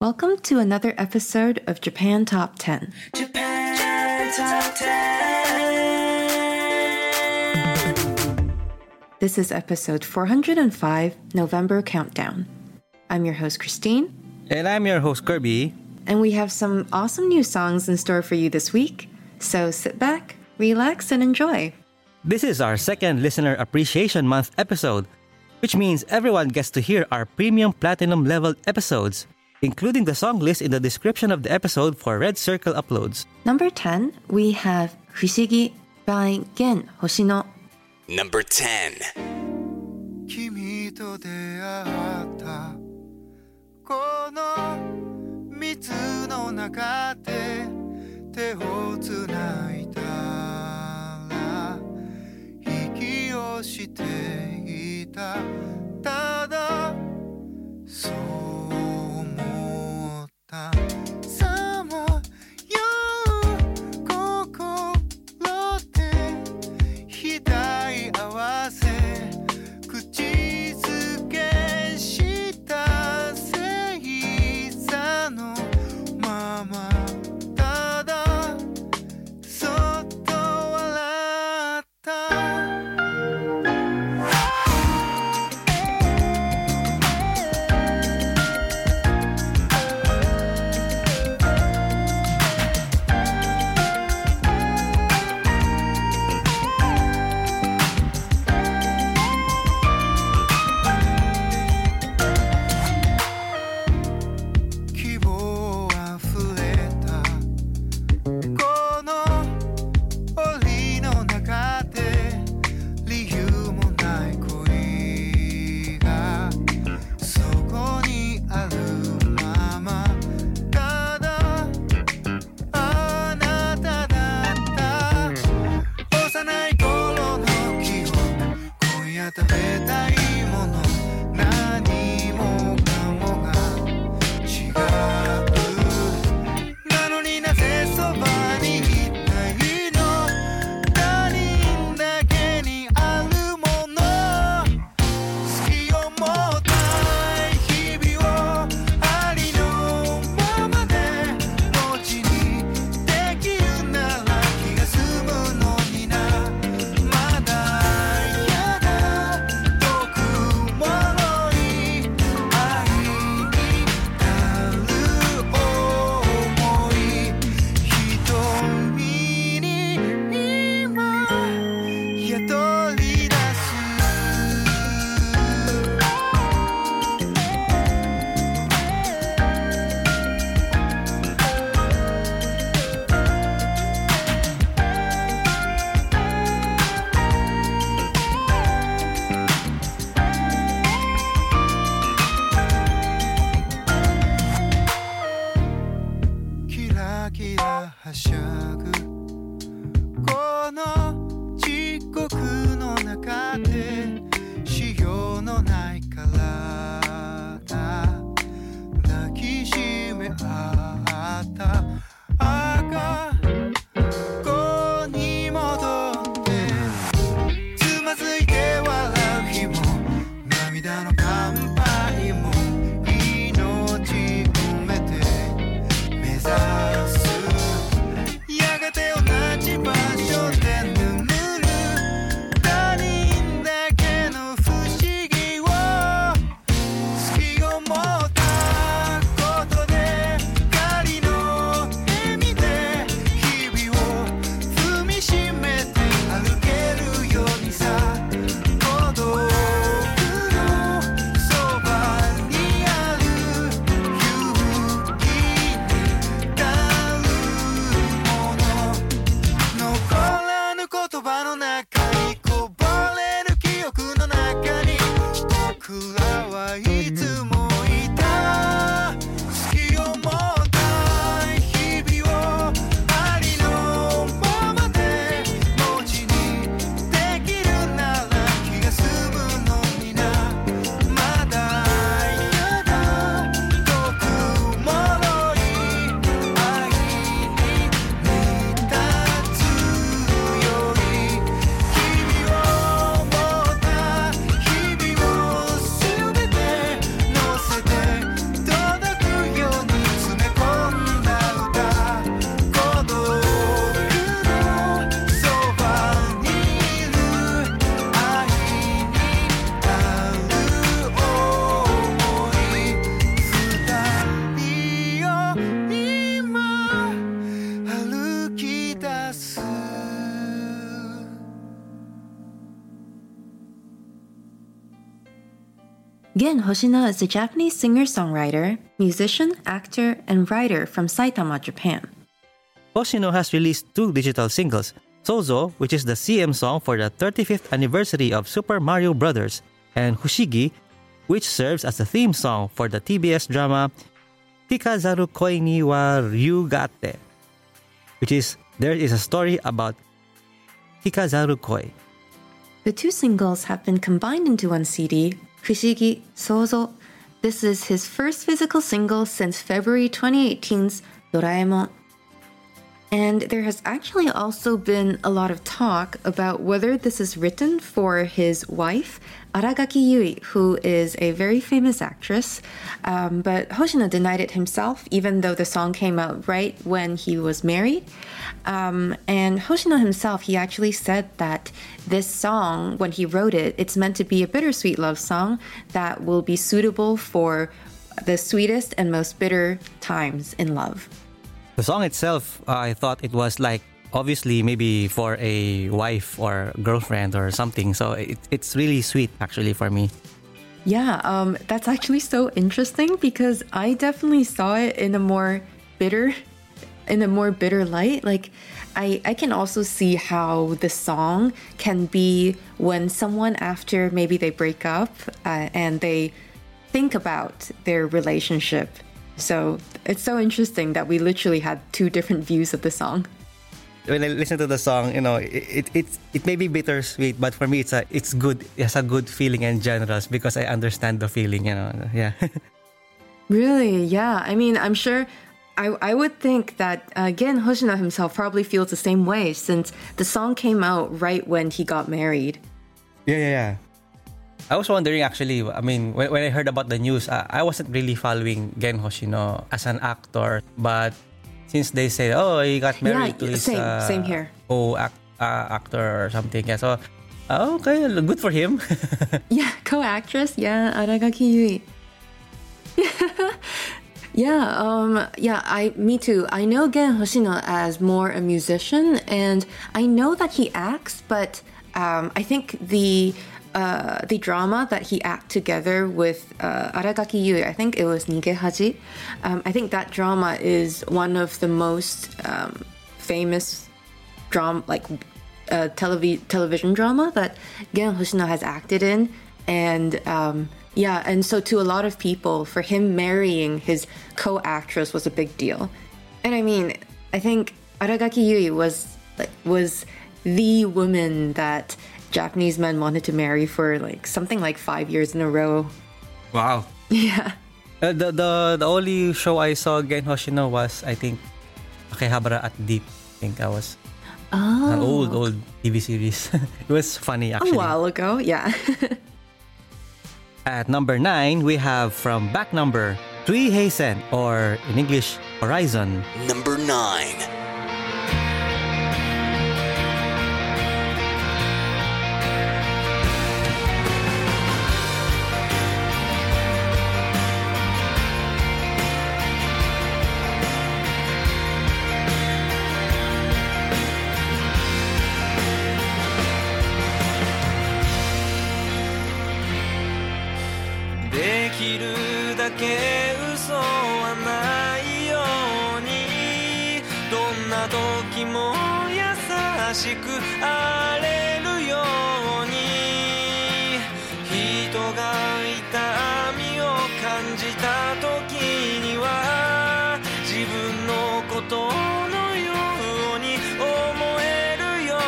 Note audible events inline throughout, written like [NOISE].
Welcome to another episode of Japan Top 10. Japan Top 10. This is episode 405, November Countdown. I'm your host, Christine. And I'm your host, Kirby. And we have some awesome new songs in store for you this week. So sit back, relax, and enjoy. This is our second Listener Appreciation Month episode, which means everyone gets to hear our premium platinum level episodes including the song list in the description of the episode for Red Circle uploads. Number 10, we have Fushigi by Gen Hoshino. Number 10. 君と出会ったこの密の中で手をつないだら息をしていたただそう 他。Hoshino is a Japanese singer songwriter, musician, actor, and writer from Saitama, Japan. Hoshino has released two digital singles Sozo, which is the CM song for the 35th anniversary of Super Mario Bros., and Fushigi, which serves as the theme song for the TBS drama Kikazaru Koi ni wa Ryugate, which is there is a story about Kikazaru Koi. The two singles have been combined into one CD, Fushigi Sozo. This is his first physical single since February 2018's Doraemon. And there has actually also been a lot of talk about whether this is written for his wife, Aragaki Yui, who is a very famous actress. Um, but Hoshino denied it himself, even though the song came out right when he was married. Um, and Hoshino himself, he actually said that this song, when he wrote it, it's meant to be a bittersweet love song that will be suitable for the sweetest and most bitter times in love. The song itself, I thought it was like obviously maybe for a wife or girlfriend or something. So it, it's really sweet actually for me. Yeah, um, that's actually so interesting because I definitely saw it in a more bitter, in a more bitter light. Like, I I can also see how the song can be when someone after maybe they break up uh, and they think about their relationship. So it's so interesting that we literally had two different views of the song. When I listen to the song, you know, it it it's, it may be bittersweet, but for me it's a it's good. It's a good feeling and generous because I understand the feeling. You know, yeah. [LAUGHS] Really? Yeah. I mean, I'm sure. I, I would think that again Hoshino himself probably feels the same way since the song came out right when he got married. Yeah, yeah, yeah. I was wondering actually, I mean, when, when I heard about the news, uh, I wasn't really following Gen Hoshino as an actor, but since they said, oh, he got married Yeah, to his same- uh, same here. co-act, uh, actor or something, yeah, so, uh, okay, good for him. [LAUGHS] Yeah, co-actress. Yeah, Aragaki Yui. [LAUGHS] yeah, um, yeah, I, me too. I know Gen Hoshino as more a musician, and I know that he acts, but um, I think the uh, the drama that he act together with uh, Aragaki Yui, I think it was Nigehaji. Um, I think that drama is one of the most um, famous drama, like uh, televi- television drama that Gen Hoshino has acted in, and um, yeah, and so to a lot of people, for him marrying his co-actress was a big deal, and I mean, I think Aragaki Yui was like was the woman that Japanese men wanted to marry for like something like five years in a row. Wow. [LAUGHS] Yeah. Uh, the, the the only show I saw Gen Hoshino was I think Akihabara at Deep. I think I was oh. an old old TV series. [LAUGHS] it was funny actually. A while ago, yeah. [LAUGHS] at number nine, we have from back number Suiheisen or in English Horizon. Number nine. しく荒れるように。人が痛みを感じた時には自分のことのように思えるよ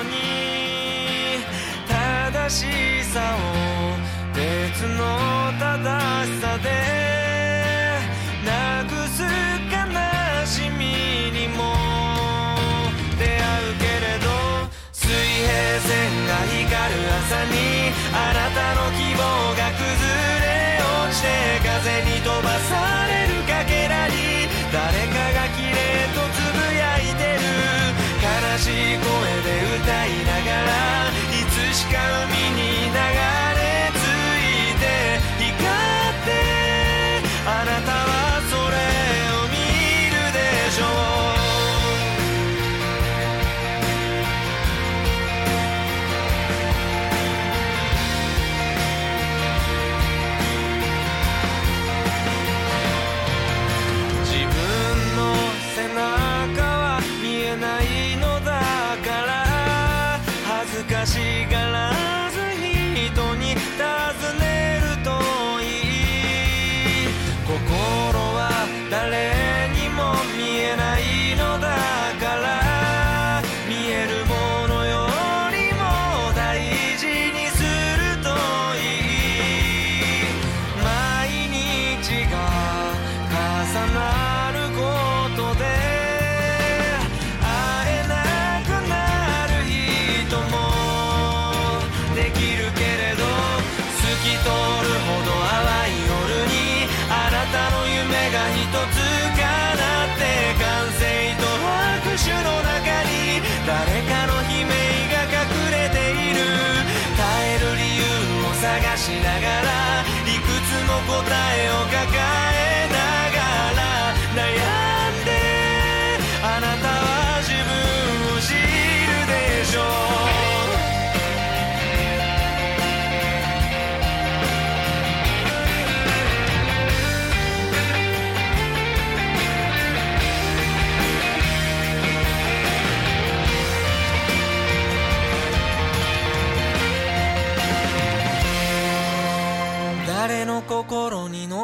うに。正しさを別のし声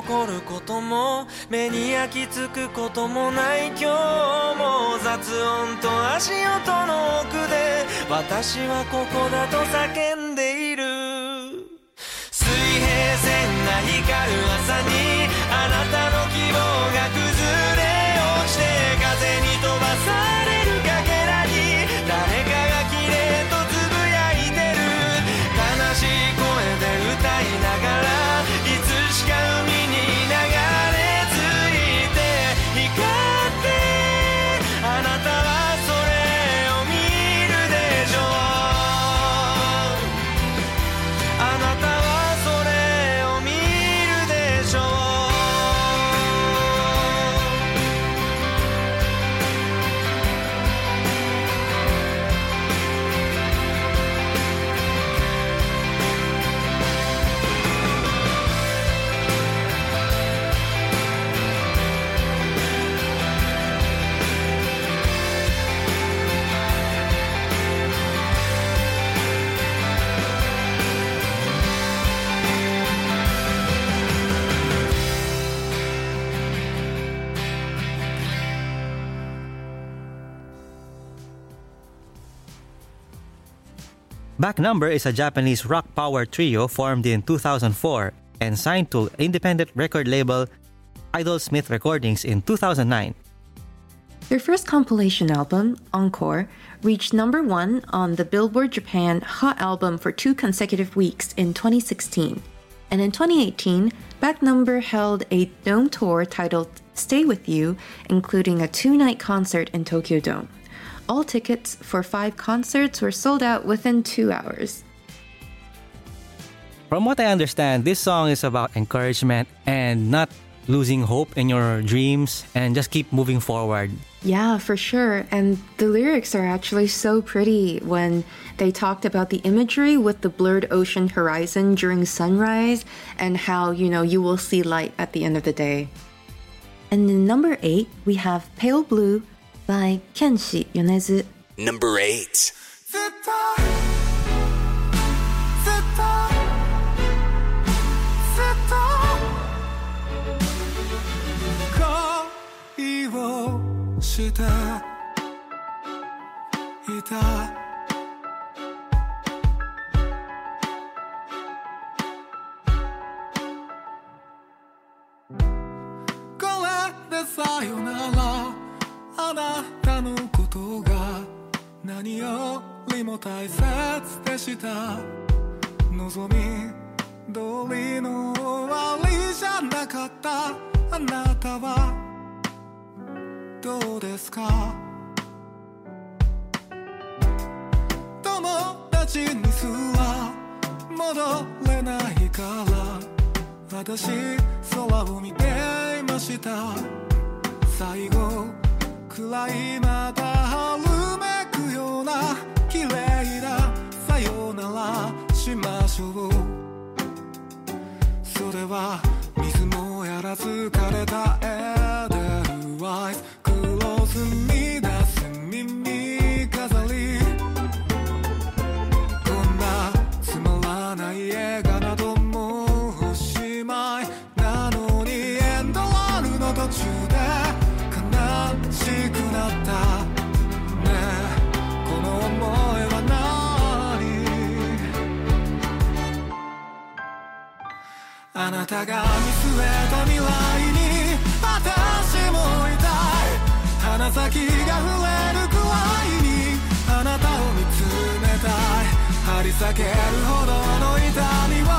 怒ることも目に焼き付くこともない今日も雑音と足音の奥で私はここだと叫んでいる Back Number is a Japanese rock power trio formed in 2004 and signed to independent record label Idol Smith Recordings in 2009. Their first compilation album, Encore, reached number one on the Billboard Japan Hot Album for two consecutive weeks in 2016. And in 2018, Back Number held a dome tour titled Stay With You, including a two night concert in Tokyo Dome. All tickets for five concerts were sold out within two hours. From what I understand, this song is about encouragement and not losing hope in your dreams and just keep moving forward. Yeah, for sure. And the lyrics are actually so pretty when they talked about the imagery with the blurred ocean horizon during sunrise and how, you know, you will see light at the end of the day. And in number eight, we have Pale Blue by ケンシ米津 Number 8恋をしてさよならあなたのことが何よりも大切でした。望み通りの終わりじゃなかった。あなたはどうですか？友達にすら戻れないから。私空を見ていました。最後くらいまた春めくような綺麗なさよならしましょう。それは水もやらず枯れたエーデルワイス。クロスなたが見据えた未来に私もいたい鼻先が触れるくらいにあなたを見つめたい張り裂けるほどの痛みを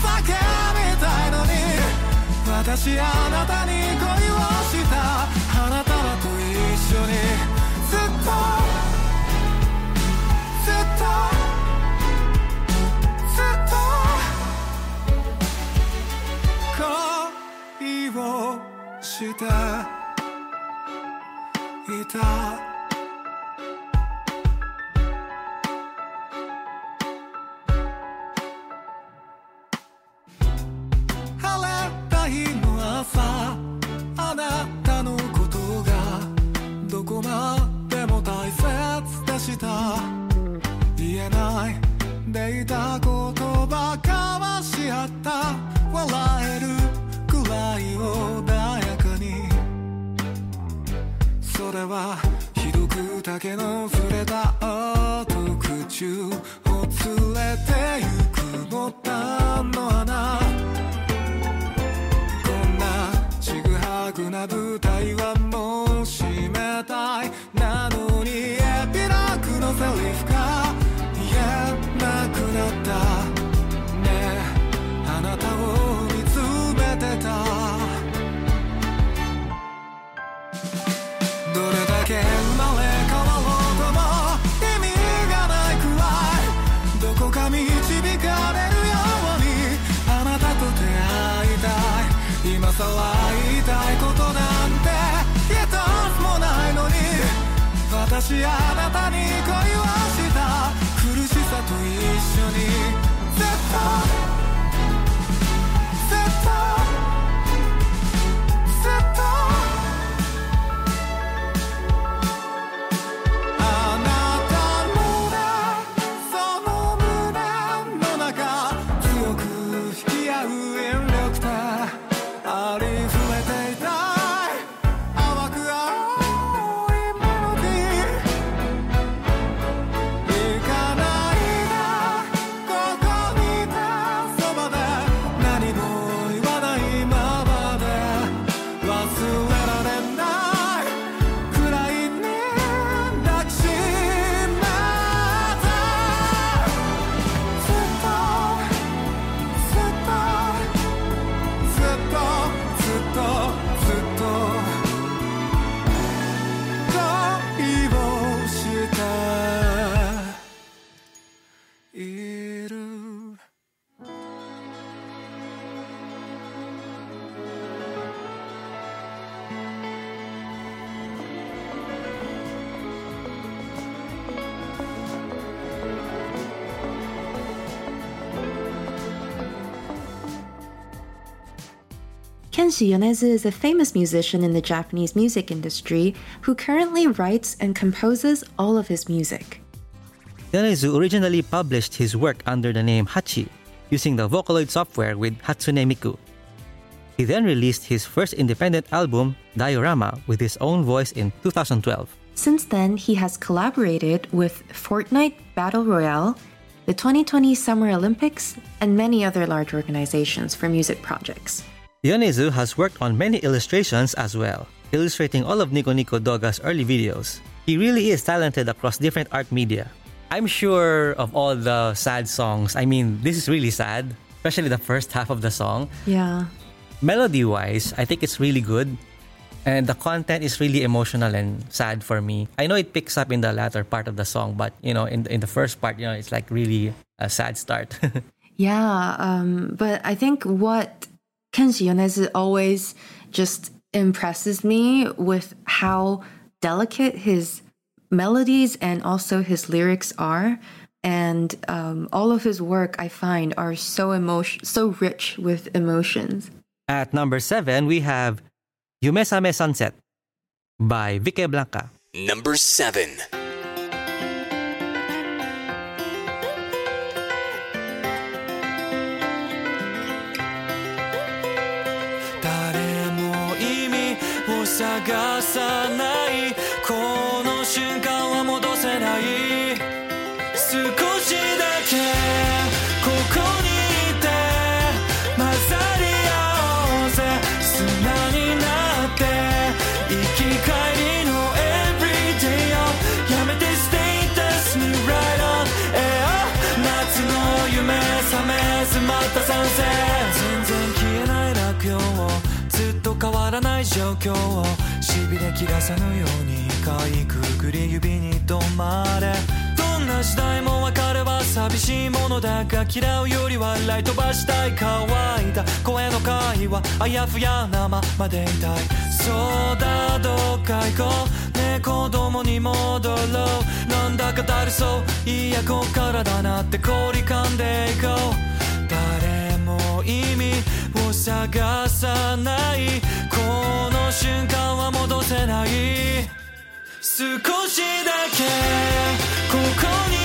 叫びた。いのに私あなたに恋をした花束と一緒に。ずっと。ずっと。をしていた。はひどく竹の触れた後口を連れてゆく。ボタンの穴私あなたに恋をした。苦しさと一緒に。ずっと Yonezu is a famous musician in the Japanese music industry who currently writes and composes all of his music. Yonezu originally published his work under the name Hachi, using the Vocaloid software with Hatsune Miku. He then released his first independent album, Diorama, with his own voice in 2012. Since then, he has collaborated with Fortnite Battle Royale, the 2020 Summer Olympics, and many other large organizations for music projects. Yonezu has worked on many illustrations as well, illustrating all of Nico Nico Doga's early videos. He really is talented across different art media. I'm sure of all the sad songs. I mean, this is really sad, especially the first half of the song. Yeah. Melody wise, I think it's really good. And the content is really emotional and sad for me. I know it picks up in the latter part of the song, but you know, in in the first part, you know, it's like really a sad start. [LAUGHS] Yeah, um, but I think what Kenshi Yonezu always just impresses me with how delicate his melodies and also his lyrics are. And um, all of his work, I find, are so emotion, so rich with emotions. At number seven, we have Yumesame Sunset by Vickeblanka. Number 7. 探さないこの瞬間は戻せ。ない少しだけここにいて混ざり合おうぜ砂になって生き返りの Everyday をやめてステータスに Right on air 夏の夢覚めずまた賛成全然消えない落葉を。ずっと変わらない状況を。しびれ切らさぬようにかいくぐり指に止まれどんな時代も別れは寂しいものだが嫌うよりは笑い飛ばしたい乾いた声の会話あやふやなままでいたいそうだどっか行こうね子供に戻ろうなんだかだるそう。いやこっからだなって凝り噛んでいこう。誰も意味を探さない。の瞬間は戻せない。少しだけここに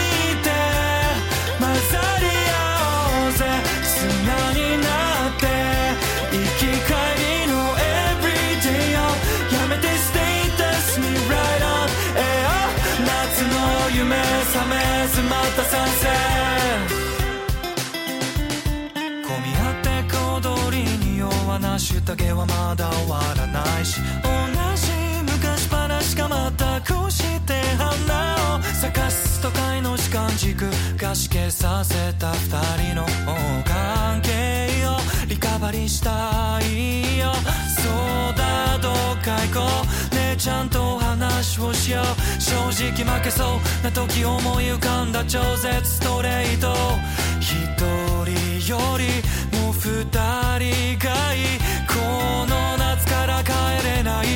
な下着はまだ終わらないし同じ昔話が全くして花を咲かす都会の時間軸がしけさせた二人の関係をリカバリーしたいよ。そうだどっか行こう。ちゃんと話をしよう。正直負けそうな時思い浮かんだ超絶ストレート。一人よりも二人がいい。この夏から帰れない。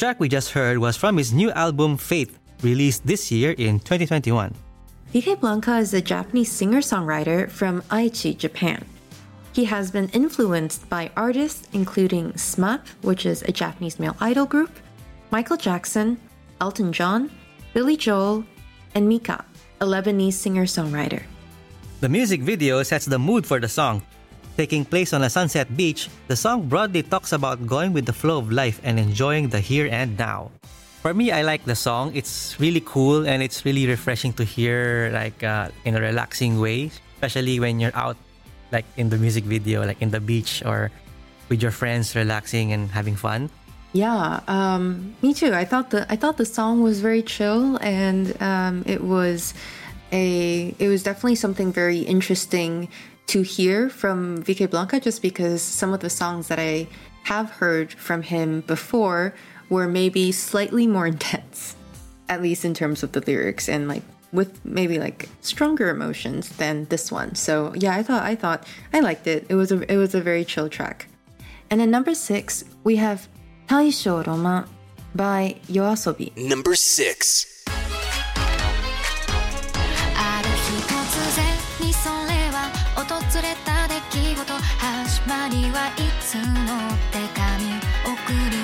track we just heard was from his new album Faith, released this year in 2021. Vickeblanka is a Japanese singer songwriter from Aichi, Japan. He has been influenced by artists including SMAP, which is a Japanese male idol group, Michael Jackson, Elton John, Billy Joel, and Mika, a Lebanese singer songwriter. The music video sets the mood for the song, Taking place on a sunset beach, the song broadly talks about going with the flow of life and enjoying the here and now. For me, I like the song. It's really cool and it's really refreshing to hear, like uh, in a relaxing way, especially when you're out, like in the music video, like in the beach or with your friends, relaxing and having fun. Yeah, um, me too. I thought the I thought the song was very chill and um, it was a it was definitely something very interesting to hear from Vickeblanka just because some of the songs that I have heard from him before were maybe slightly more [LAUGHS] intense, at least in terms of the lyrics and like with maybe like stronger emotions than this one. So yeah, I thought I thought I liked it. It was a it was a very chill track. And then number six we have Taisho Roma by Yoasobi. Number six. 募って紙送り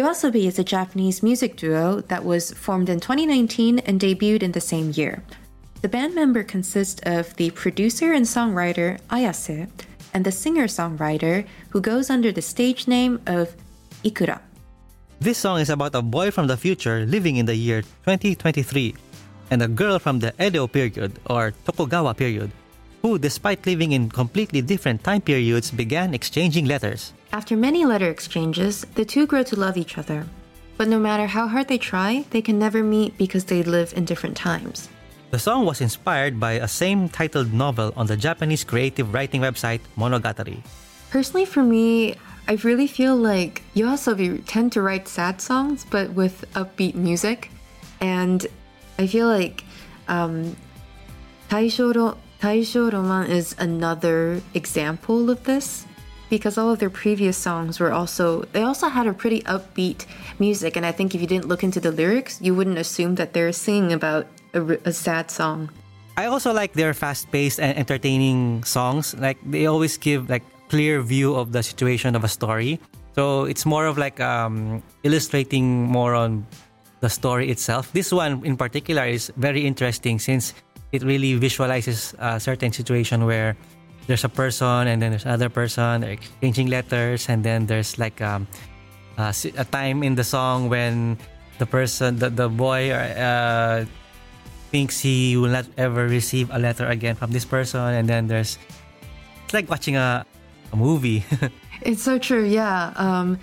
Yoasobi is a Japanese music duo that was formed in 2019 and debuted in the same year. The band member consists of the producer and songwriter Ayase and the singer songwriter who goes under the stage name of Ikura. This song is about a boy from the future living in the year 2023 and a girl from the Edo period or Tokugawa period who, despite living in completely different time periods, began exchanging letters. After many letter exchanges, the two grow to love each other. But no matter how hard they try, they can never meet because they live in different times. The song was inspired by a same titled novel on the Japanese creative writing website Monogatari. Personally, for me, I really feel like Yoasobi tend to write sad songs, but with upbeat music. And I feel like um, Taisho Roman is another example of this because all of their previous songs were also they also had a pretty upbeat music and i think if you didn't look into the lyrics you wouldn't assume that they're singing about a sad song I also like their fast-paced and entertaining songs. Like they always give like clear view of the situation of a story. So it's more of like um, illustrating more on the story itself. This one in particular is very interesting since it really visualizes a certain situation where there's a person and then there's another person they're exchanging letters and then there's like um, a, a time in the song when the person the, the boy uh, thinks he will not ever receive a letter again from this person and then there's it's like watching a, a movie [LAUGHS] It's so true, yeah. Um,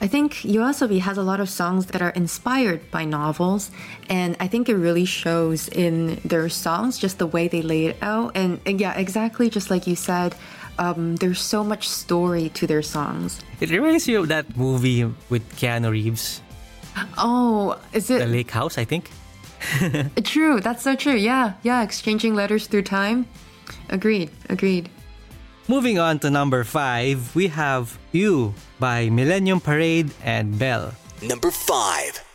I think Yoasobi has a lot of songs that are inspired by novels, and I think it really shows in their songs, just the way they lay it out. And, and yeah, exactly just like you said, um, there's so much story to their songs. it reminds you of that movie with keanu reeves Oh, is it? the lake house i think [LAUGHS] true? That's so true. Yeah, yeah. Exchanging letters through time. Agreed, agreed. Moving on to number five we have you by millennium parade and bell Number 5.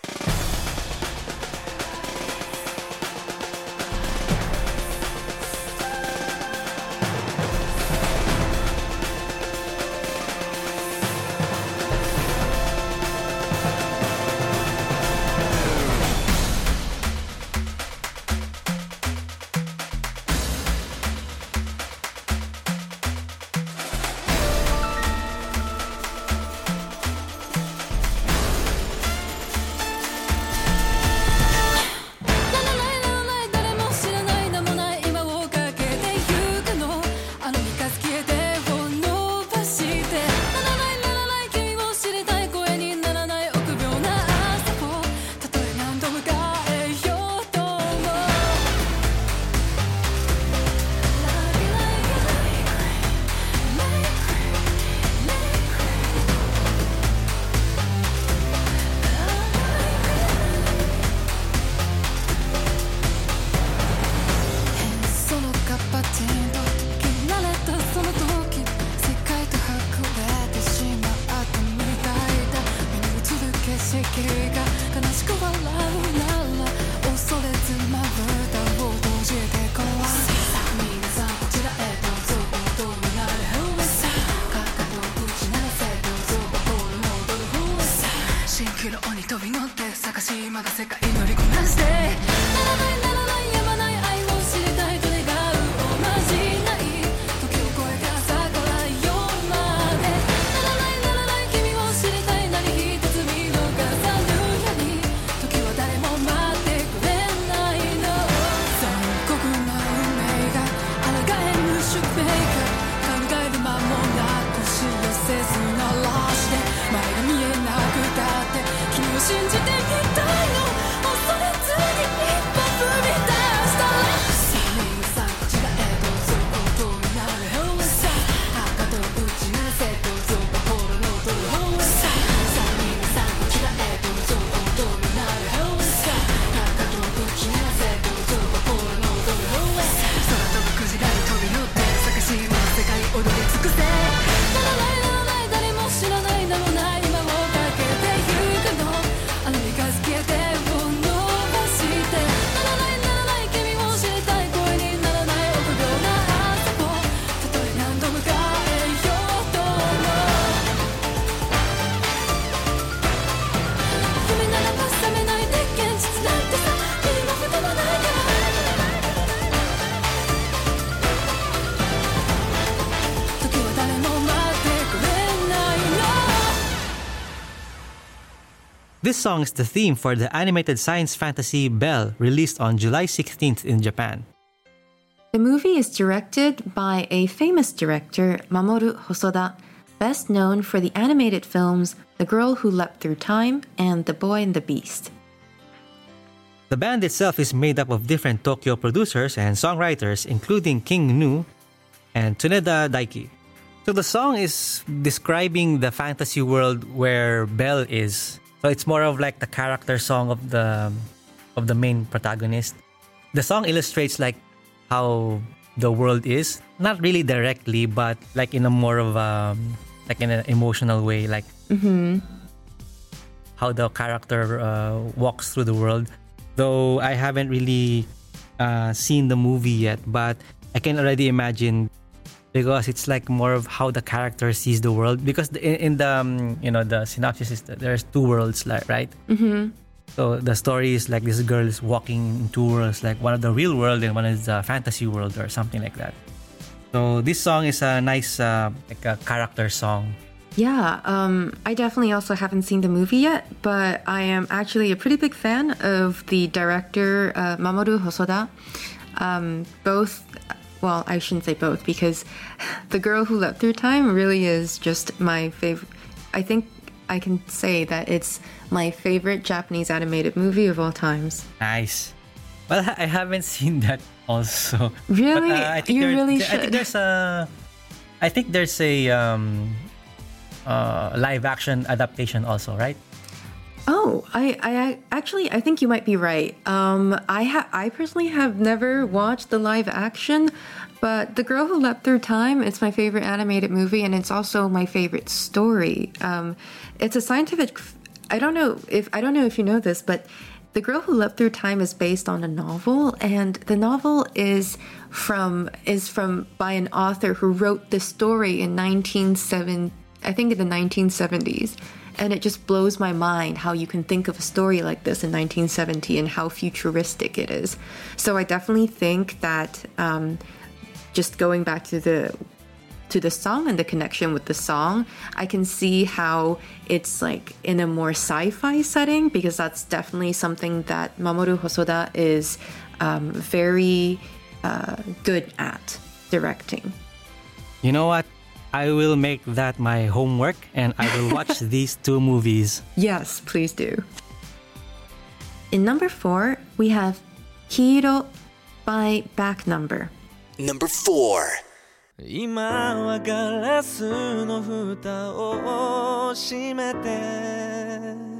This song is the theme for the animated science fantasy Belle, released on July 16th in Japan. The movie is directed by a famous director, Mamoru Hosoda, best known for the animated films The Girl Who Leapt Through Time and The Boy and the Beast. The band itself is made up of different Tokyo producers and songwriters, including King Gnu and Tsuneda Daiki. So the song is describing the fantasy world where Belle is. So it's more of like the character song of the of the main protagonist. The song illustrates like how the world is, not really directly, but like in a more of a like in an emotional way, like mm-hmm. how the character uh, walks through the world. Though I haven't really uh, seen the movie yet, but I can already imagine because it's like more of how the character sees the world. Because the, in, in the um, you know the synopsis is that there's two worlds, like right. Mm-hmm. So the story is like this girl is walking in two worlds, like one of the real world and one is the fantasy world or something like that. So this song is a nice uh, like a character song. Yeah, um, I definitely also haven't seen the movie yet, but I am actually a pretty big fan of the director uh, Mamoru Hosoda. Um, both, well, I shouldn't say both because The Girl Who Leapt Through Time really is just my favorite. I think I can say that it's my favorite Japanese animated movie of all times. Nice. Well, I haven't seen that also. Really? But, uh, I think You there- really I think should. there's a. I think there's a um, uh, live action adaptation also, right? Oh, I, I actually I think you might be right. Um, I ha- I personally have never watched the live action, but The Girl Who Leapt Through Time it's my favorite animated movie, and it's also my favorite story. Um, it's a scientific. I don't know if I don't know if you know this, but The Girl Who Leapt Through Time is based on a novel, and the novel is from is from by an author who wrote the story in 1970. I think in the 1970s. And it just blows my mind how you can think of a story like this in 1970 and how futuristic it is. So I definitely think that um, just going back to the to the song and the connection with the song, I can see how it's like in a more sci-fi setting because that's definitely something that Mamoru Hosoda is um, very uh, good at directing. You know what? I will make that my homework and I will watch [LAUGHS] these two movies. Yes, please do. In number four, we have Kiiro by Back Number. Number four. 今はガラスの蓋を閉めて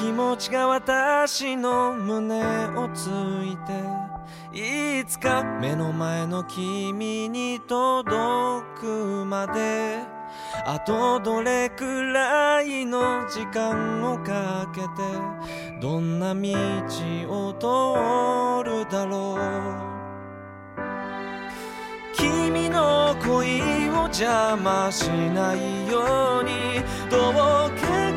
気持ちが私の胸をついていつか目の前の君に届くまであとどれくらいの時間をかけてどんな道を通るだろう。君の恋を邪魔しないようにどうか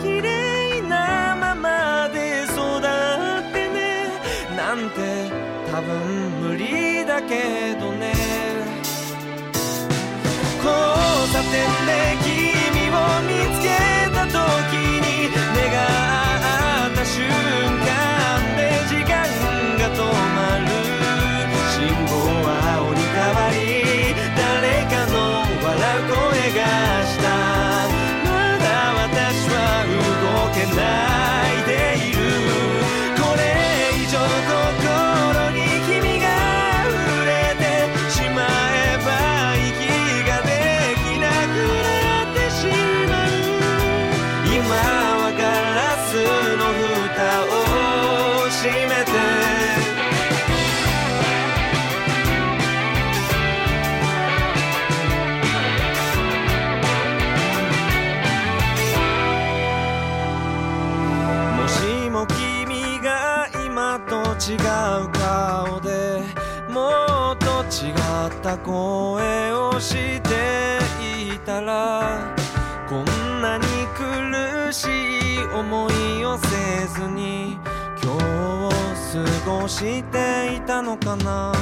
なんて多分無理だけどね。交差点でた声をしていたらこんなに苦しい思いをせずに今日を過ごしていたのかな。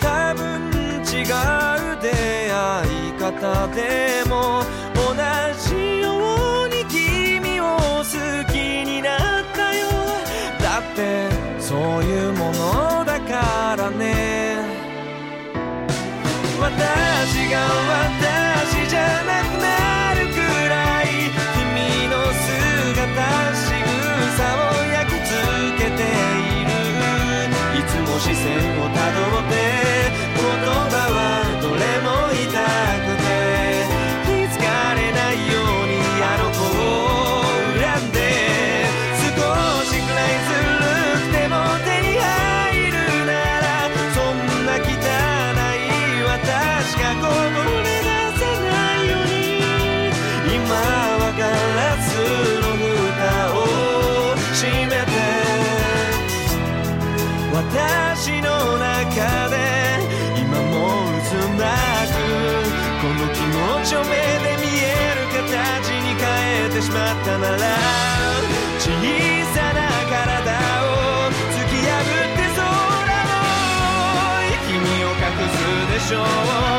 多分違う出会い方でも同じ私が私じゃなくなるくらい君の姿仕草を焼き付けている。いつも視線をたどって show.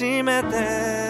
を閉めて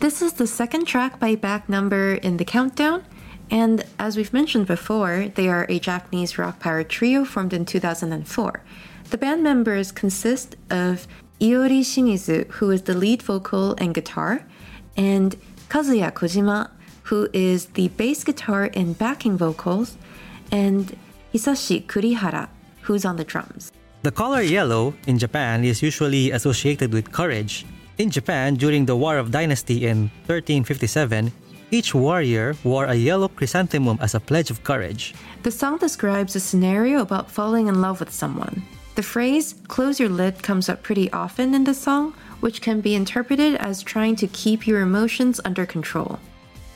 This is the second track by Back Number in the countdown. And as we've mentioned before, they are a Japanese rock power trio formed in 2004. The band members consist of Iori Shimizu, who is the lead vocal and guitar, and Kazuya Kojima, who is the bass guitar and backing vocals, and Hisashi Kurihara, who's on the drums. The color yellow in Japan is usually associated with courage. In Japan, during the War of Dynasty in 1357, each warrior wore a yellow chrysanthemum as a pledge of courage. The song describes a scenario about falling in love with someone. The phrase, close your lid, comes up pretty often in the song, which can be interpreted as trying to keep your emotions under control.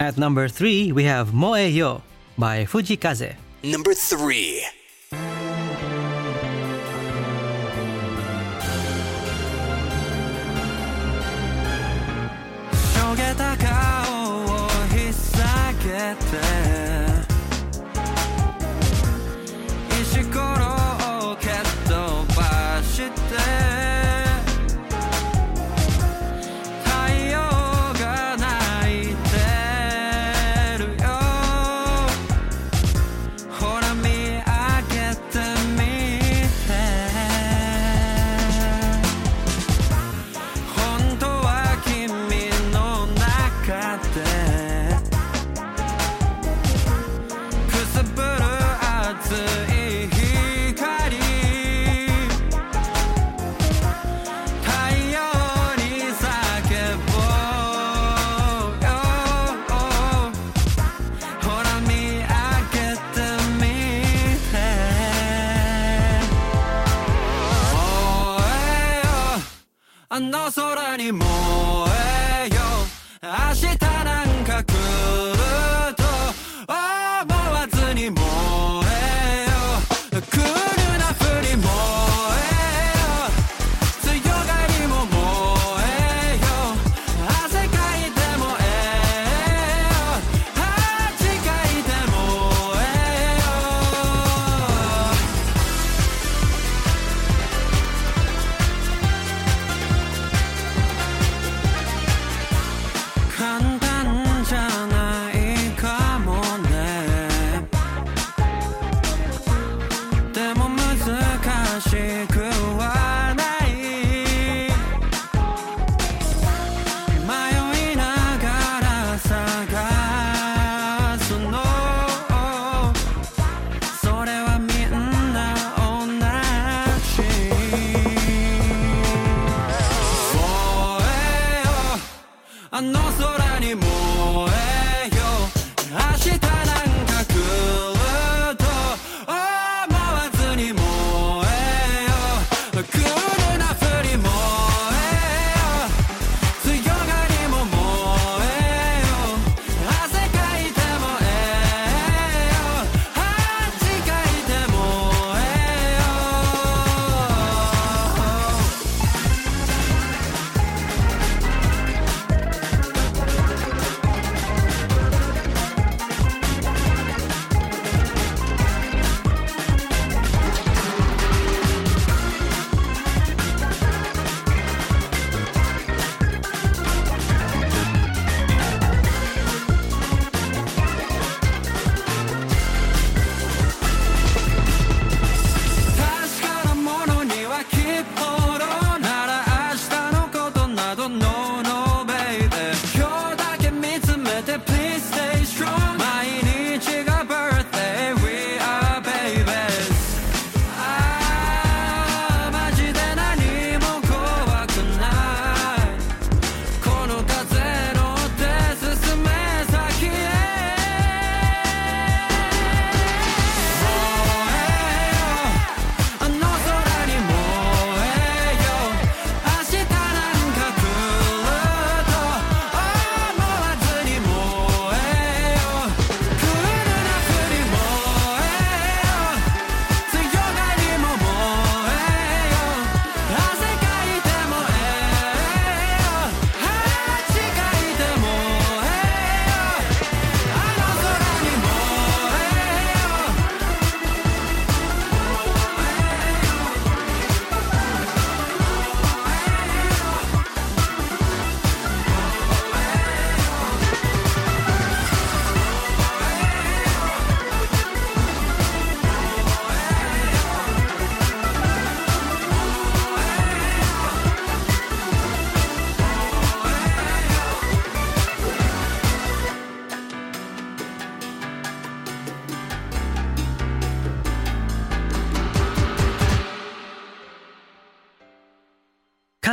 At number 3, we have Moe Yo by Fujii Kaze. Number 3. て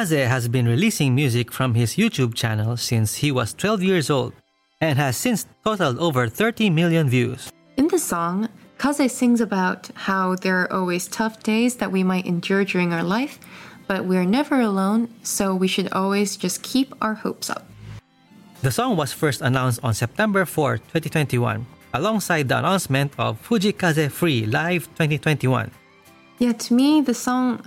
Kaze has been releasing music from his YouTube channel since he was 12 years old and has since totaled over 30 million views. In the song, Kaze sings about how there are always tough days that we might endure during our life, but we're never alone, so we should always just keep our hopes up. The song was first announced on September 4, 2021, alongside the announcement of Fujii Kaze Free Live 2021. Yeah, to me, the song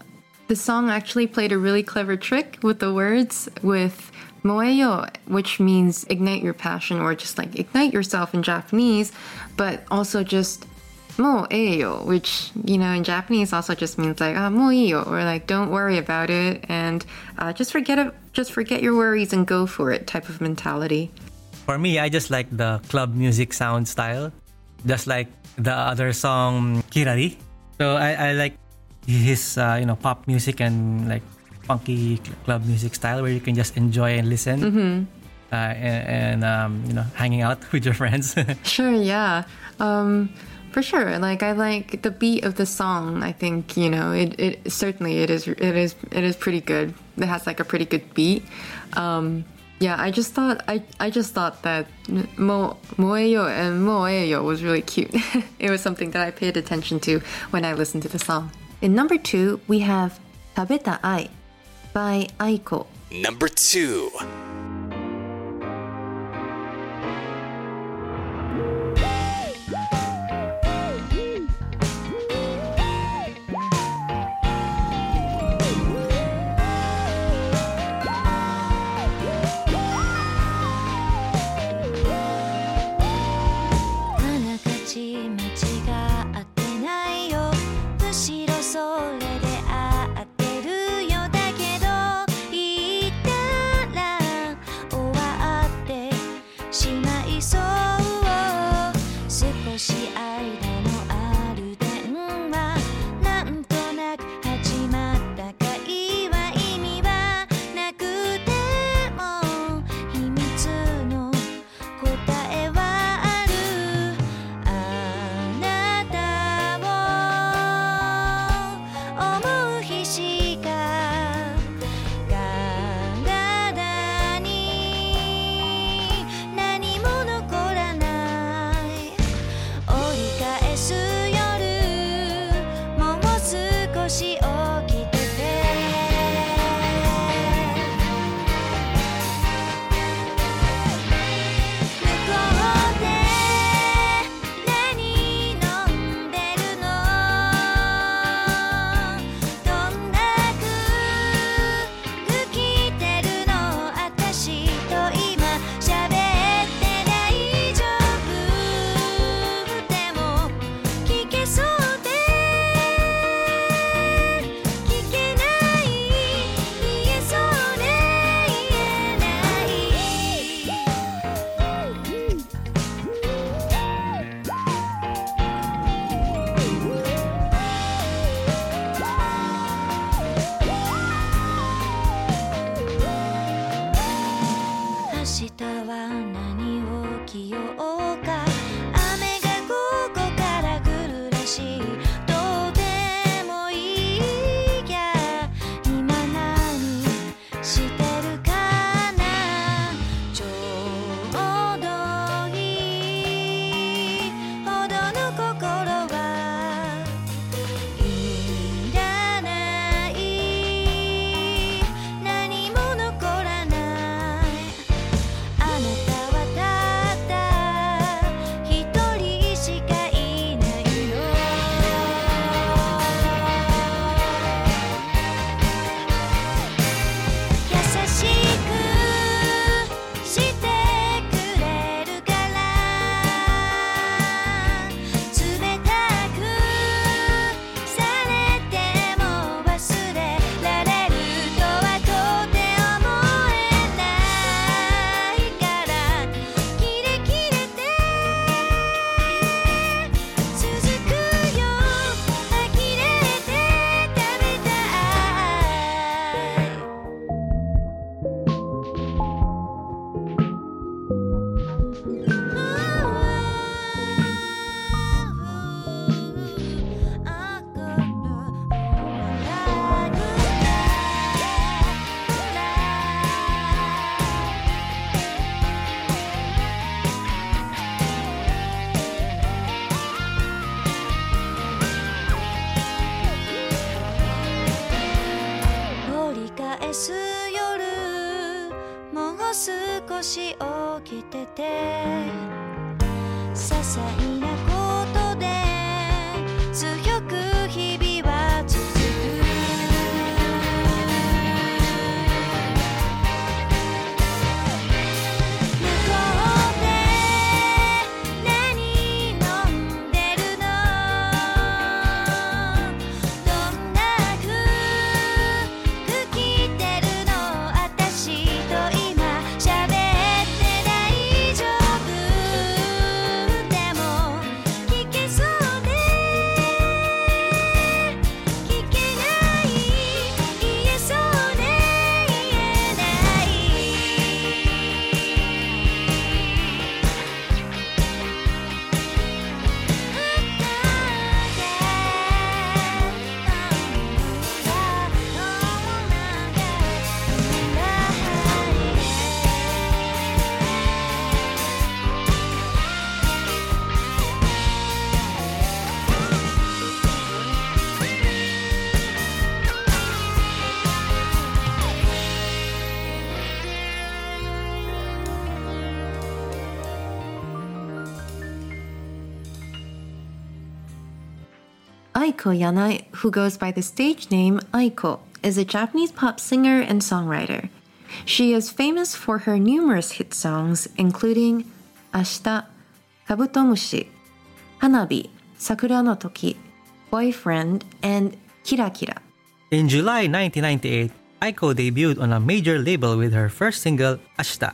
the song actually played a really clever trick with the words with moeyo, which means ignite your passion or just like ignite yourself in Japanese, but also just moeyo, which you know in Japanese also just means like ah moiyo or like don't worry about it and uh, just forget it, just forget your worries and go for it type of mentality. For me, I just like the club music sound style, just like the other song Kirari. So I, I like his uh, you know pop music and like funky club music style where you can just enjoy and listen. Uh, and, and um, you know hanging out [LAUGHS] with your friends. [LAUGHS] Sure, yeah. Um, for sure. Like I like the beat of the song. I think, you know, it, it certainly it is it is it is pretty good. It has like a pretty good beat. Um, yeah, I just thought I, I just thought that Mo Moeyo and Moeyo was really cute. [LAUGHS] it was something that I paid attention to when I listened to the song. In number two, we have Tabeta Ai by Aiko. Number 2. Aiko Yanai, who goes by the stage name Aiko, is a Japanese pop singer and songwriter. She is famous for her numerous hit songs, including Ashita, Kabutomushi, Hanabi, Sakura no Toki, Boyfriend, and Kira Kira. In July 1998, Aiko debuted on a major label with her first single, Ashita,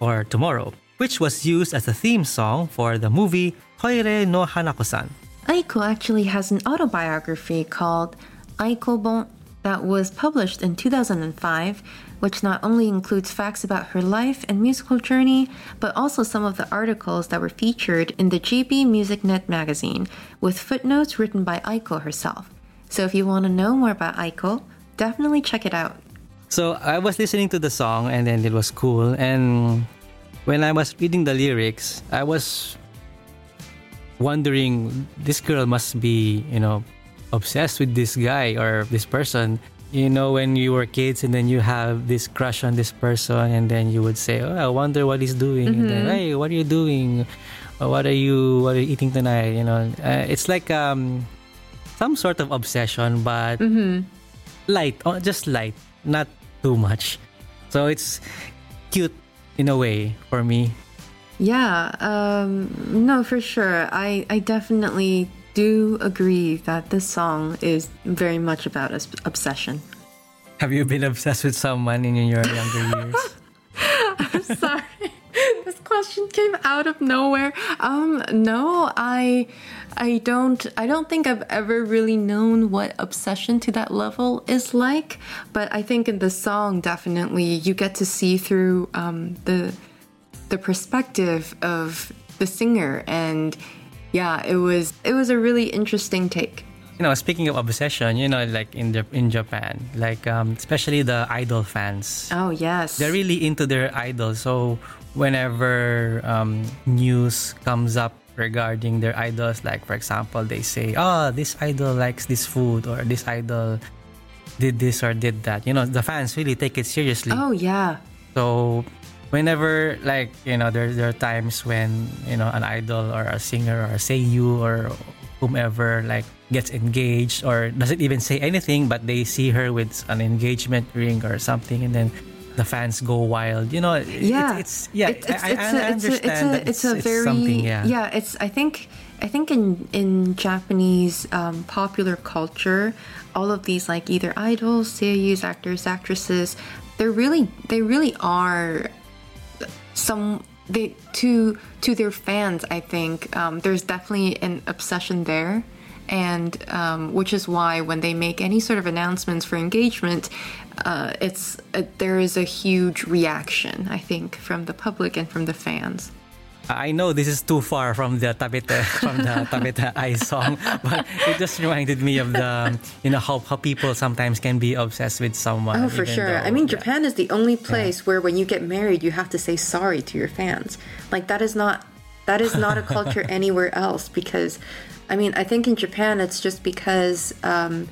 or Tomorrow, which was used as a theme song for the movie Toire no Hanako-san. Aiko actually has an autobiography called Aiko Bon that was published in 2005, which not only includes facts about her life and musical journey, but also some of the articles that were featured in the GB Music Net magazine, with footnotes written by Aiko herself. So if you want to know more about Aiko, definitely check it out. So I was listening to the song and then it was cool. And when I was reading the lyrics, I was wondering this girl must be, you know, obsessed with this guy or this person. You know, when you were kids and then you have this crush on this person and then you would say, Oh, I wonder what he's doing. And then, hey, what are you doing? Or what are you what are you eating tonight? You know, uh, it's like um some sort of obsession, but light, oh, just light, not too much. So it's cute in a way for me. Yeah, um, no, for sure. I, I definitely do agree that this song is very much about obs- obsession. Have you been obsessed with someone in your younger years? [LAUGHS] I'm sorry. [LAUGHS] this question came out of nowhere. Um no, I I don't I don't think I've ever really known what obsession to that level is like, but I think in the song definitely you get to see through um the the perspective of the singer and yeah, it was it was a really interesting take. you know, speaking of obsession, you know, like in the in Japan, like um, especially the idol fans, Oh, yes. they're really into their idol. So whenever um, news comes up regarding their idols, like for example, they say, "Oh, this idol likes this food," or "This idol did this or did that." You know, the fans really take it seriously. Oh, yeah. So whenever like you know there, there are times when you know an idol or a singer or a seiyu or whomever like gets engaged or doesn't even say anything but they see her with an engagement ring or something and then the fans go wild. You know it- yeah. it's, it's yeah It- it's, I, I, it's I a, it's a, understand it's a, that it's a very something yeah. It's i think i think in in japanese um, popular culture all of these like either idols seiyus actors actresses they're really they really are some they to to their fans i think um, there's definitely an obsession there. And um, which is why when they make any sort of announcements for engagement uh, it's uh, there is a huge reaction i think from the public and from the fans I know this is too far from the Tabeta from the [LAUGHS] Tabeta I song, but it just reminded me of the you know how, how people sometimes can be obsessed with someone. Oh, for sure. I mean, yeah. Japan is the only place where when you get married, you have to say sorry to your fans. Like that is not that is not a [LAUGHS] culture anywhere else. Because, I mean, I think in Japan it's just because um,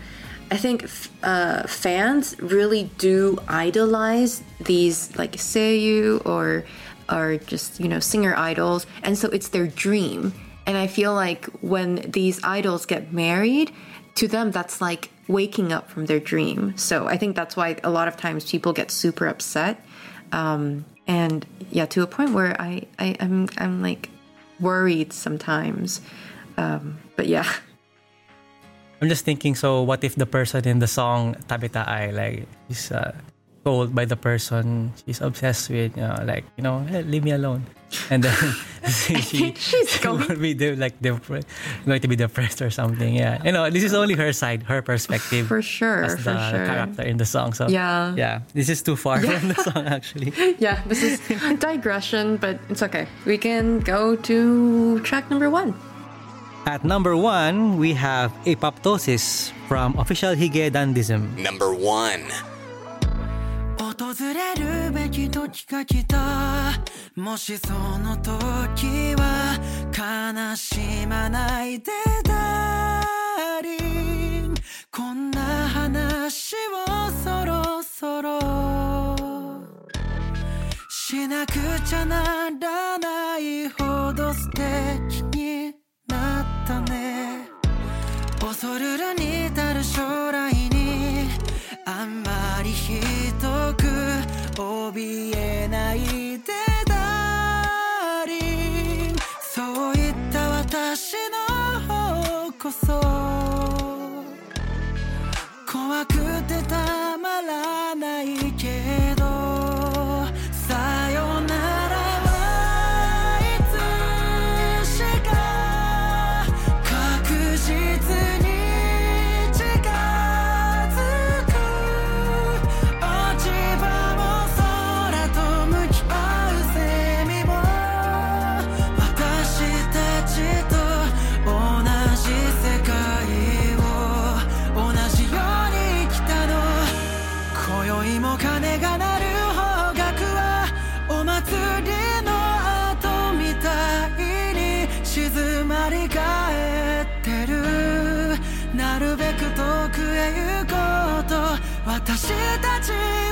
I think f- uh, fans really do idolize these like seiyu or are just you know singer idols, and so it's their dream. And I feel like when these idols get married, to them that's like waking up from their dream. So I think that's why a lot of times people get super upset. Um, and yeah, to a point where I, I I'm I'm like worried sometimes. Um, but yeah. I'm just thinking, so what if the person in the song Tabita Ai, like, is uh, told by the person she's obsessed with, you know, like, you know, hey, leave me alone. And then [LAUGHS] she, think [LAUGHS] she's going- will be de- like depre- going to be depressed or something. Yeah, you know, this is only her side, her perspective. For sure, as for the sure. character in the song. So Yeah. yeah, this is too far from the song actually. [LAUGHS] Yeah, this is digression, but it's okay. We can go to track number one. At number one, we have Apoptosis from Official Hige Dandism. Number 1. 訪れるべき時が来た。もしその時は悲しまないでダーリンこんな話をそろそろしなくちゃならないほど素敵になったね。恐るるに至る将来にあんまりひどく怯えないでダーリンそういった私の方こそ。怖くてたまらない私たちは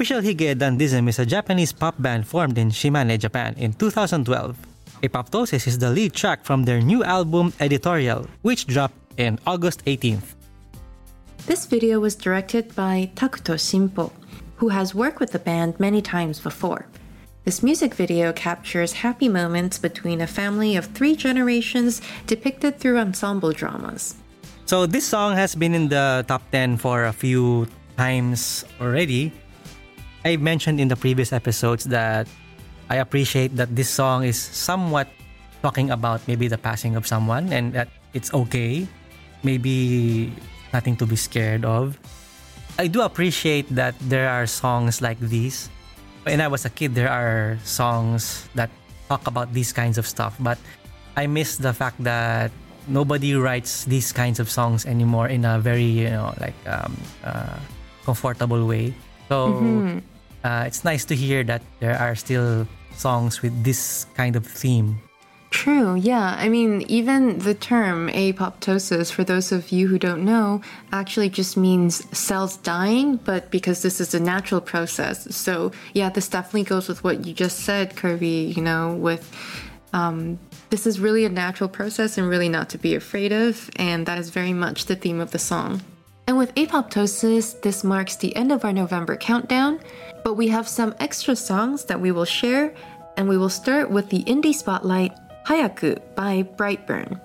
Official Hige Dandism is a Japanese pop band formed in Shimane, Japan in 2012. Apoptosis is the lead track from their new album Editorial, which dropped in August 18th. This video was directed by Takuto Shimpo, who has worked with the band many times before. This music video captures happy moments between a family of three generations depicted through ensemble dramas. So this song has been in the top 10 for a few times already. I mentioned in the previous episodes that I appreciate that this song is somewhat talking about maybe the passing of someone and that it's okay. Maybe nothing to be scared of. I do appreciate that there are songs like these. When I was a kid, there are songs that talk about these kinds of stuff, but I miss the fact that nobody writes these kinds of songs anymore in a very, you know, like um, uh, comfortable way. So uh, it's nice to hear that there are still songs with this kind of theme. True, yeah. I mean, even the term apoptosis, for those of you who don't know, actually just means cells dying, but because this is a natural process. So, yeah, this definitely goes with what you just said, Kirby, you know, with um, this is really a natural process and really not to be afraid of, and that is very much the theme of the song. And with apoptosis, this marks the end of our November countdown, but we have some extra songs that we will share, and we will start with the indie spotlight Hayaku by Brightburn.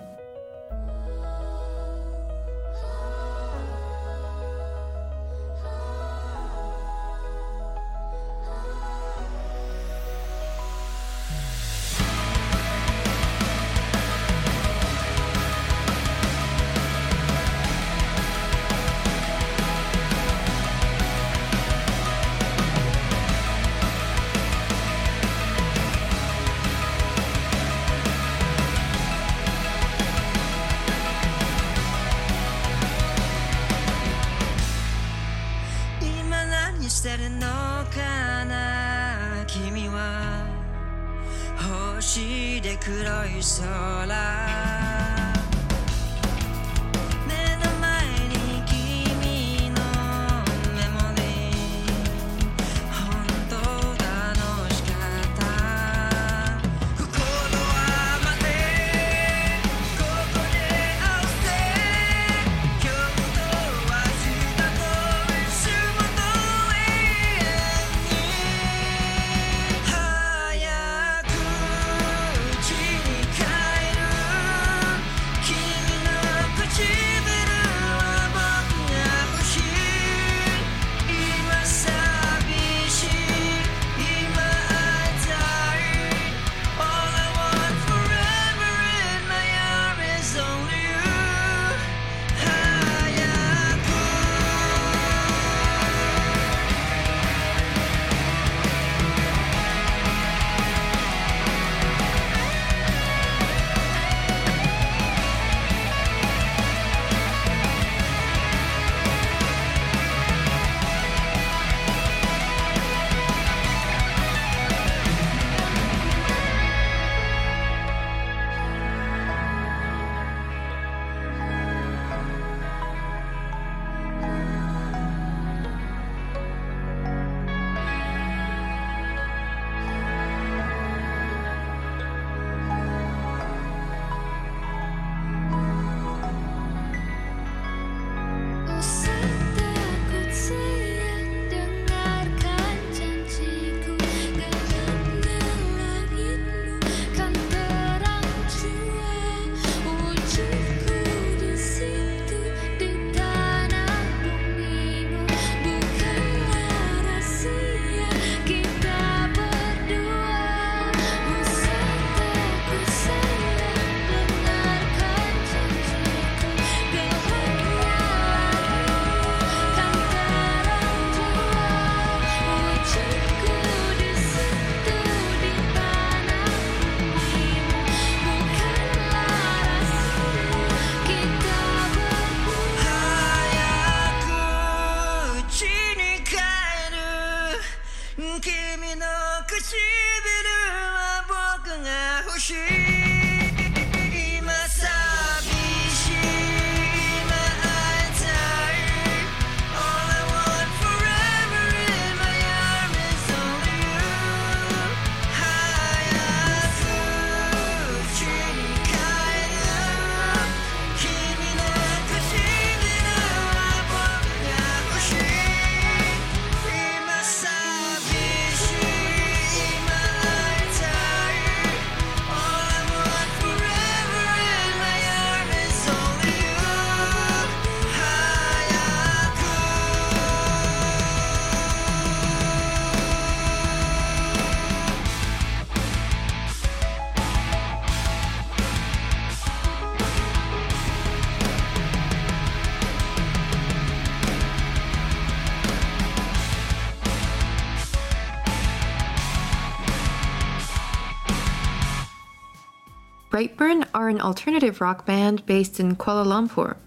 Brightburn are an alternative rock band based in Kuala Lumpur.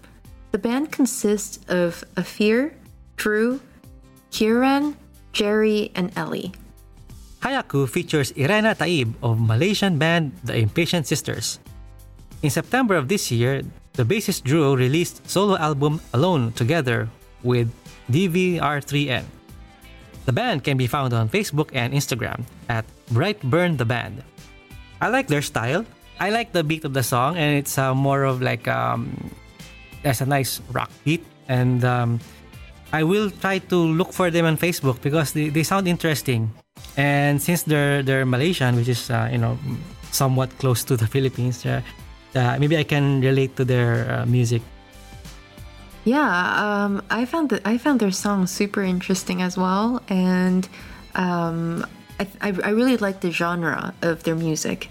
The band consists of Afir, Drew, Kieran, Jerry, and Ellie. Hayaku features Irena Taib of Malaysian band The Impatient Sisters. In September of this year, the bassist Drew released solo album Alone together with DVR3N. The band can be found on Facebook and Instagram at Brightburn the Band. I like their style. I like the beat of the song, and it's uh, more of like um, a nice rock beat, and um, I will try to look for them on Facebook because they, they sound interesting. And since they're they're Malaysian, which is uh, you know somewhat close to the [LAUGHS] Philippines, uh, uh, maybe I can relate to their uh, music. Yeah, um, I found that I found their song super interesting as well, and um, I, I really like the genre of their music.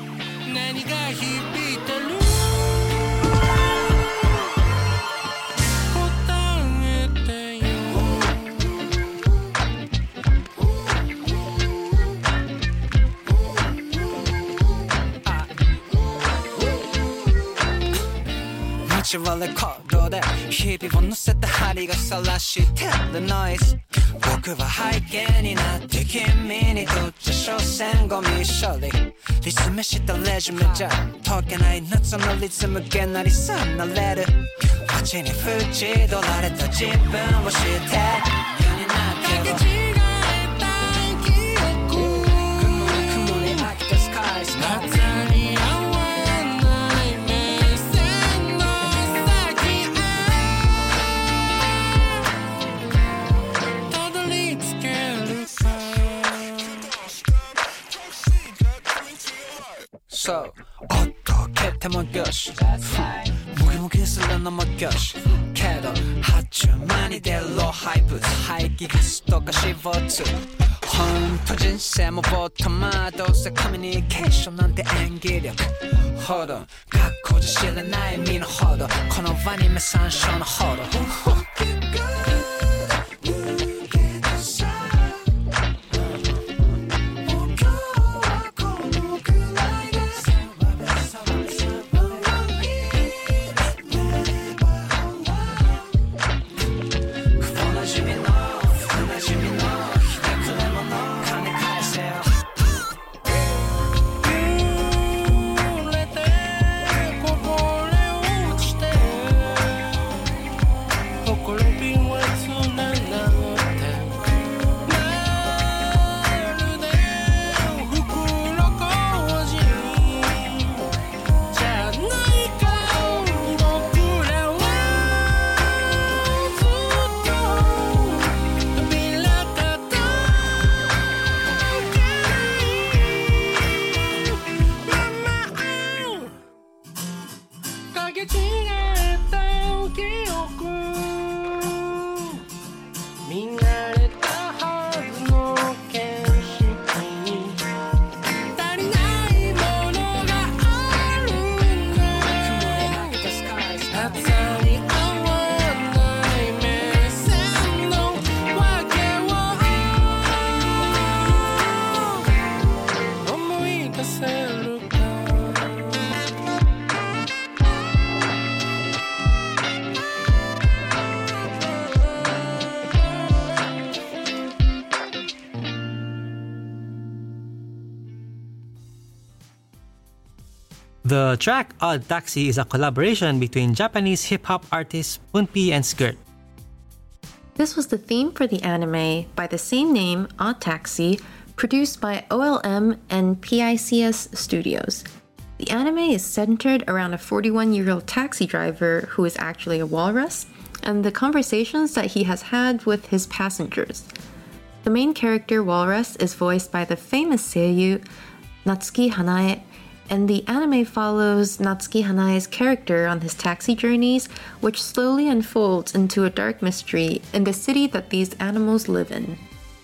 何が響いてる答えてよ道はレコ 上で日々を乗せた針がさらしてるノイズ僕は背景になって君にとっちゃ所詮ゴミ処理。リズムしたレジュメじゃ解けない夏のリズムげなりさなれる。街に縁取られた自分を知って。そうおっと蹴ってもよし。ムキムキするのもよし。けど発注間に出るハイプ排気ガスとか CO2 ほんと人生もボットマどうせコミュニケーションなんて演技力。ほど学校じゃ知らない身のほど。この場に目山椒のほど。Track Odd Taxi is a collaboration between Japanese hip hop artists PUNPEE and Skirt. This was the theme for the anime by the same name, Odd Taxi, produced by OLM and PICS Studios. The anime is centered around a 41 year old taxi driver who is actually a walrus and the conversations that he has had with his passengers. The main character, Walrus, is voiced by the famous seiyuu Natsuki Hanae, and the anime follows Natsuki Hanae's character on his taxi journeys, which slowly unfolds into a dark mystery in the city that these animals live in.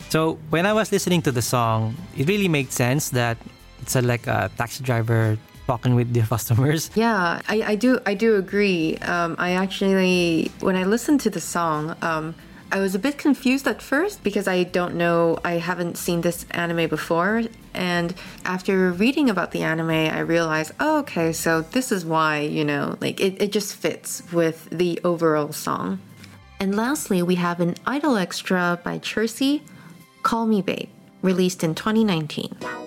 So when I was listening to the song, it really made sense that it's a, like a taxi driver talking with their [LAUGHS] customers. Yeah, I, I do I do agree. Um, I actually when I listened to the song, um, I was a bit confused at first because I don't know I haven't seen this anime before. And after reading about the anime, I realized, oh, okay, so this is why, you know, like it, it just fits with the overall song. And lastly, we have an idol extra by CHERRSEE, Call Me Babe, released in 2019.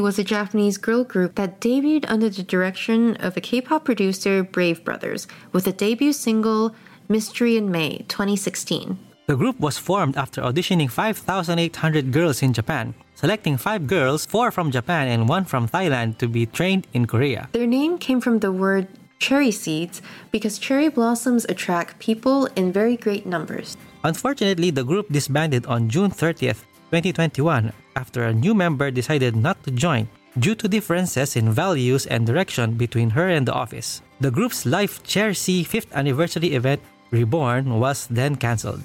Was a Japanese girl group that debuted under the direction of a K-pop producer Brave Brothers with a debut single Mystery in May 2016. The group was formed after auditioning 5,800 girls in Japan, selecting five girls, four from Japan and one from Thailand, to be trained in Korea. Their name came from the word cherry seeds because cherry blossoms attract people in very great numbers. Unfortunately, the group disbanded on June 30th, 2021, after a new member decided not to join due to differences in values and direction between her and the office. The group's live Chelsea 5th anniversary event, Reborn, was then cancelled.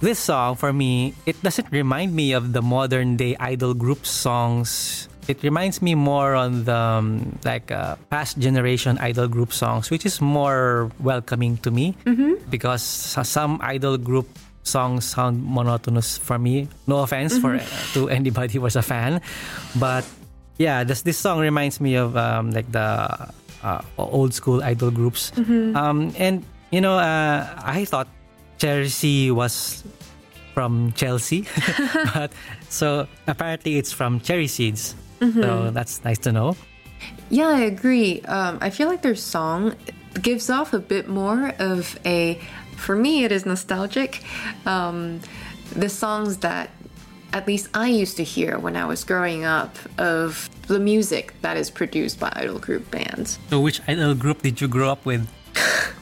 This song, for me, it doesn't remind me of the modern day idol group songs It reminds me more on the um, like uh, past generation idol group songs, which is more welcoming to me because some idol group songs sound monotonous for me. No offense for to anybody who was a fan, but yeah, this this song reminds me of um, like the uh, old school idol groups. Um, and you know, uh, I thought Chelsea was from Chelsea, [LAUGHS] but so apparently it's from Cherry Seeds. So that's nice to know. Yeah, I agree. Um, I feel like their song gives off a bit more of a, for me, it is nostalgic. Um, the songs that at least I used to hear when I was growing up of the music that is produced by idol group bands. So which idol group did you grow up with? [LAUGHS]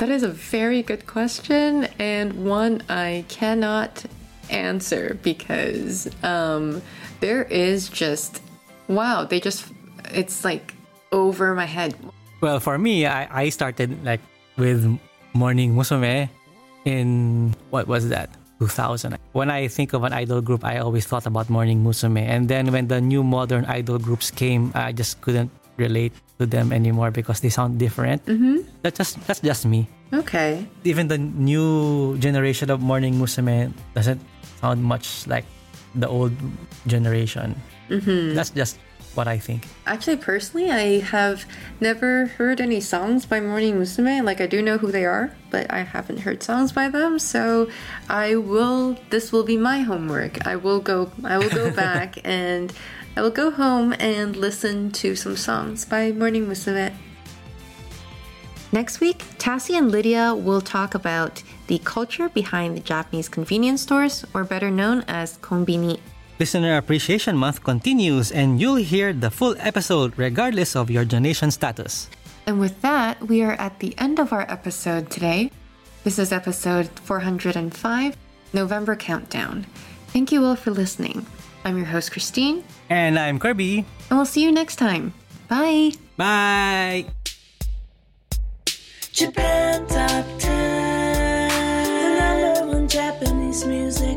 That is a very good question and one I cannot answer because um, there is just wow, they just it's like over my head. Well, for me, I, I started like with Morning Musume in what was that? 2000. When I think of an idol group, I always thought about Morning Musume. And then when the new modern idol groups came, I just couldn't relate to them anymore because they sound different. Mm-hmm. That's just that's just me. Okay. Even the new generation of Morning Musume doesn't sound much like the old generation. Mm-hmm. That's just what I think. Actually, personally, I have never heard any songs by Morning Musume. Like, I do know who they are, but I haven't heard songs by them. So, I will. This will be my homework. I will go. I will go [LAUGHS] back and I will go home and listen to some songs by Morning Musume. Next week, Tassie and Lydia will talk about the culture behind the Japanese convenience stores, or better known as konbini. Listener Appreciation Month continues, and you'll hear the full episode regardless of your donation status. And with that, we are at the end of our episode today. This is episode 405, November Countdown. Thank you all for listening. I'm your host, Christine, And I'm Kirby. and we'll see you next time. Bye! Bye! Japan Top 10, the number one Japanese music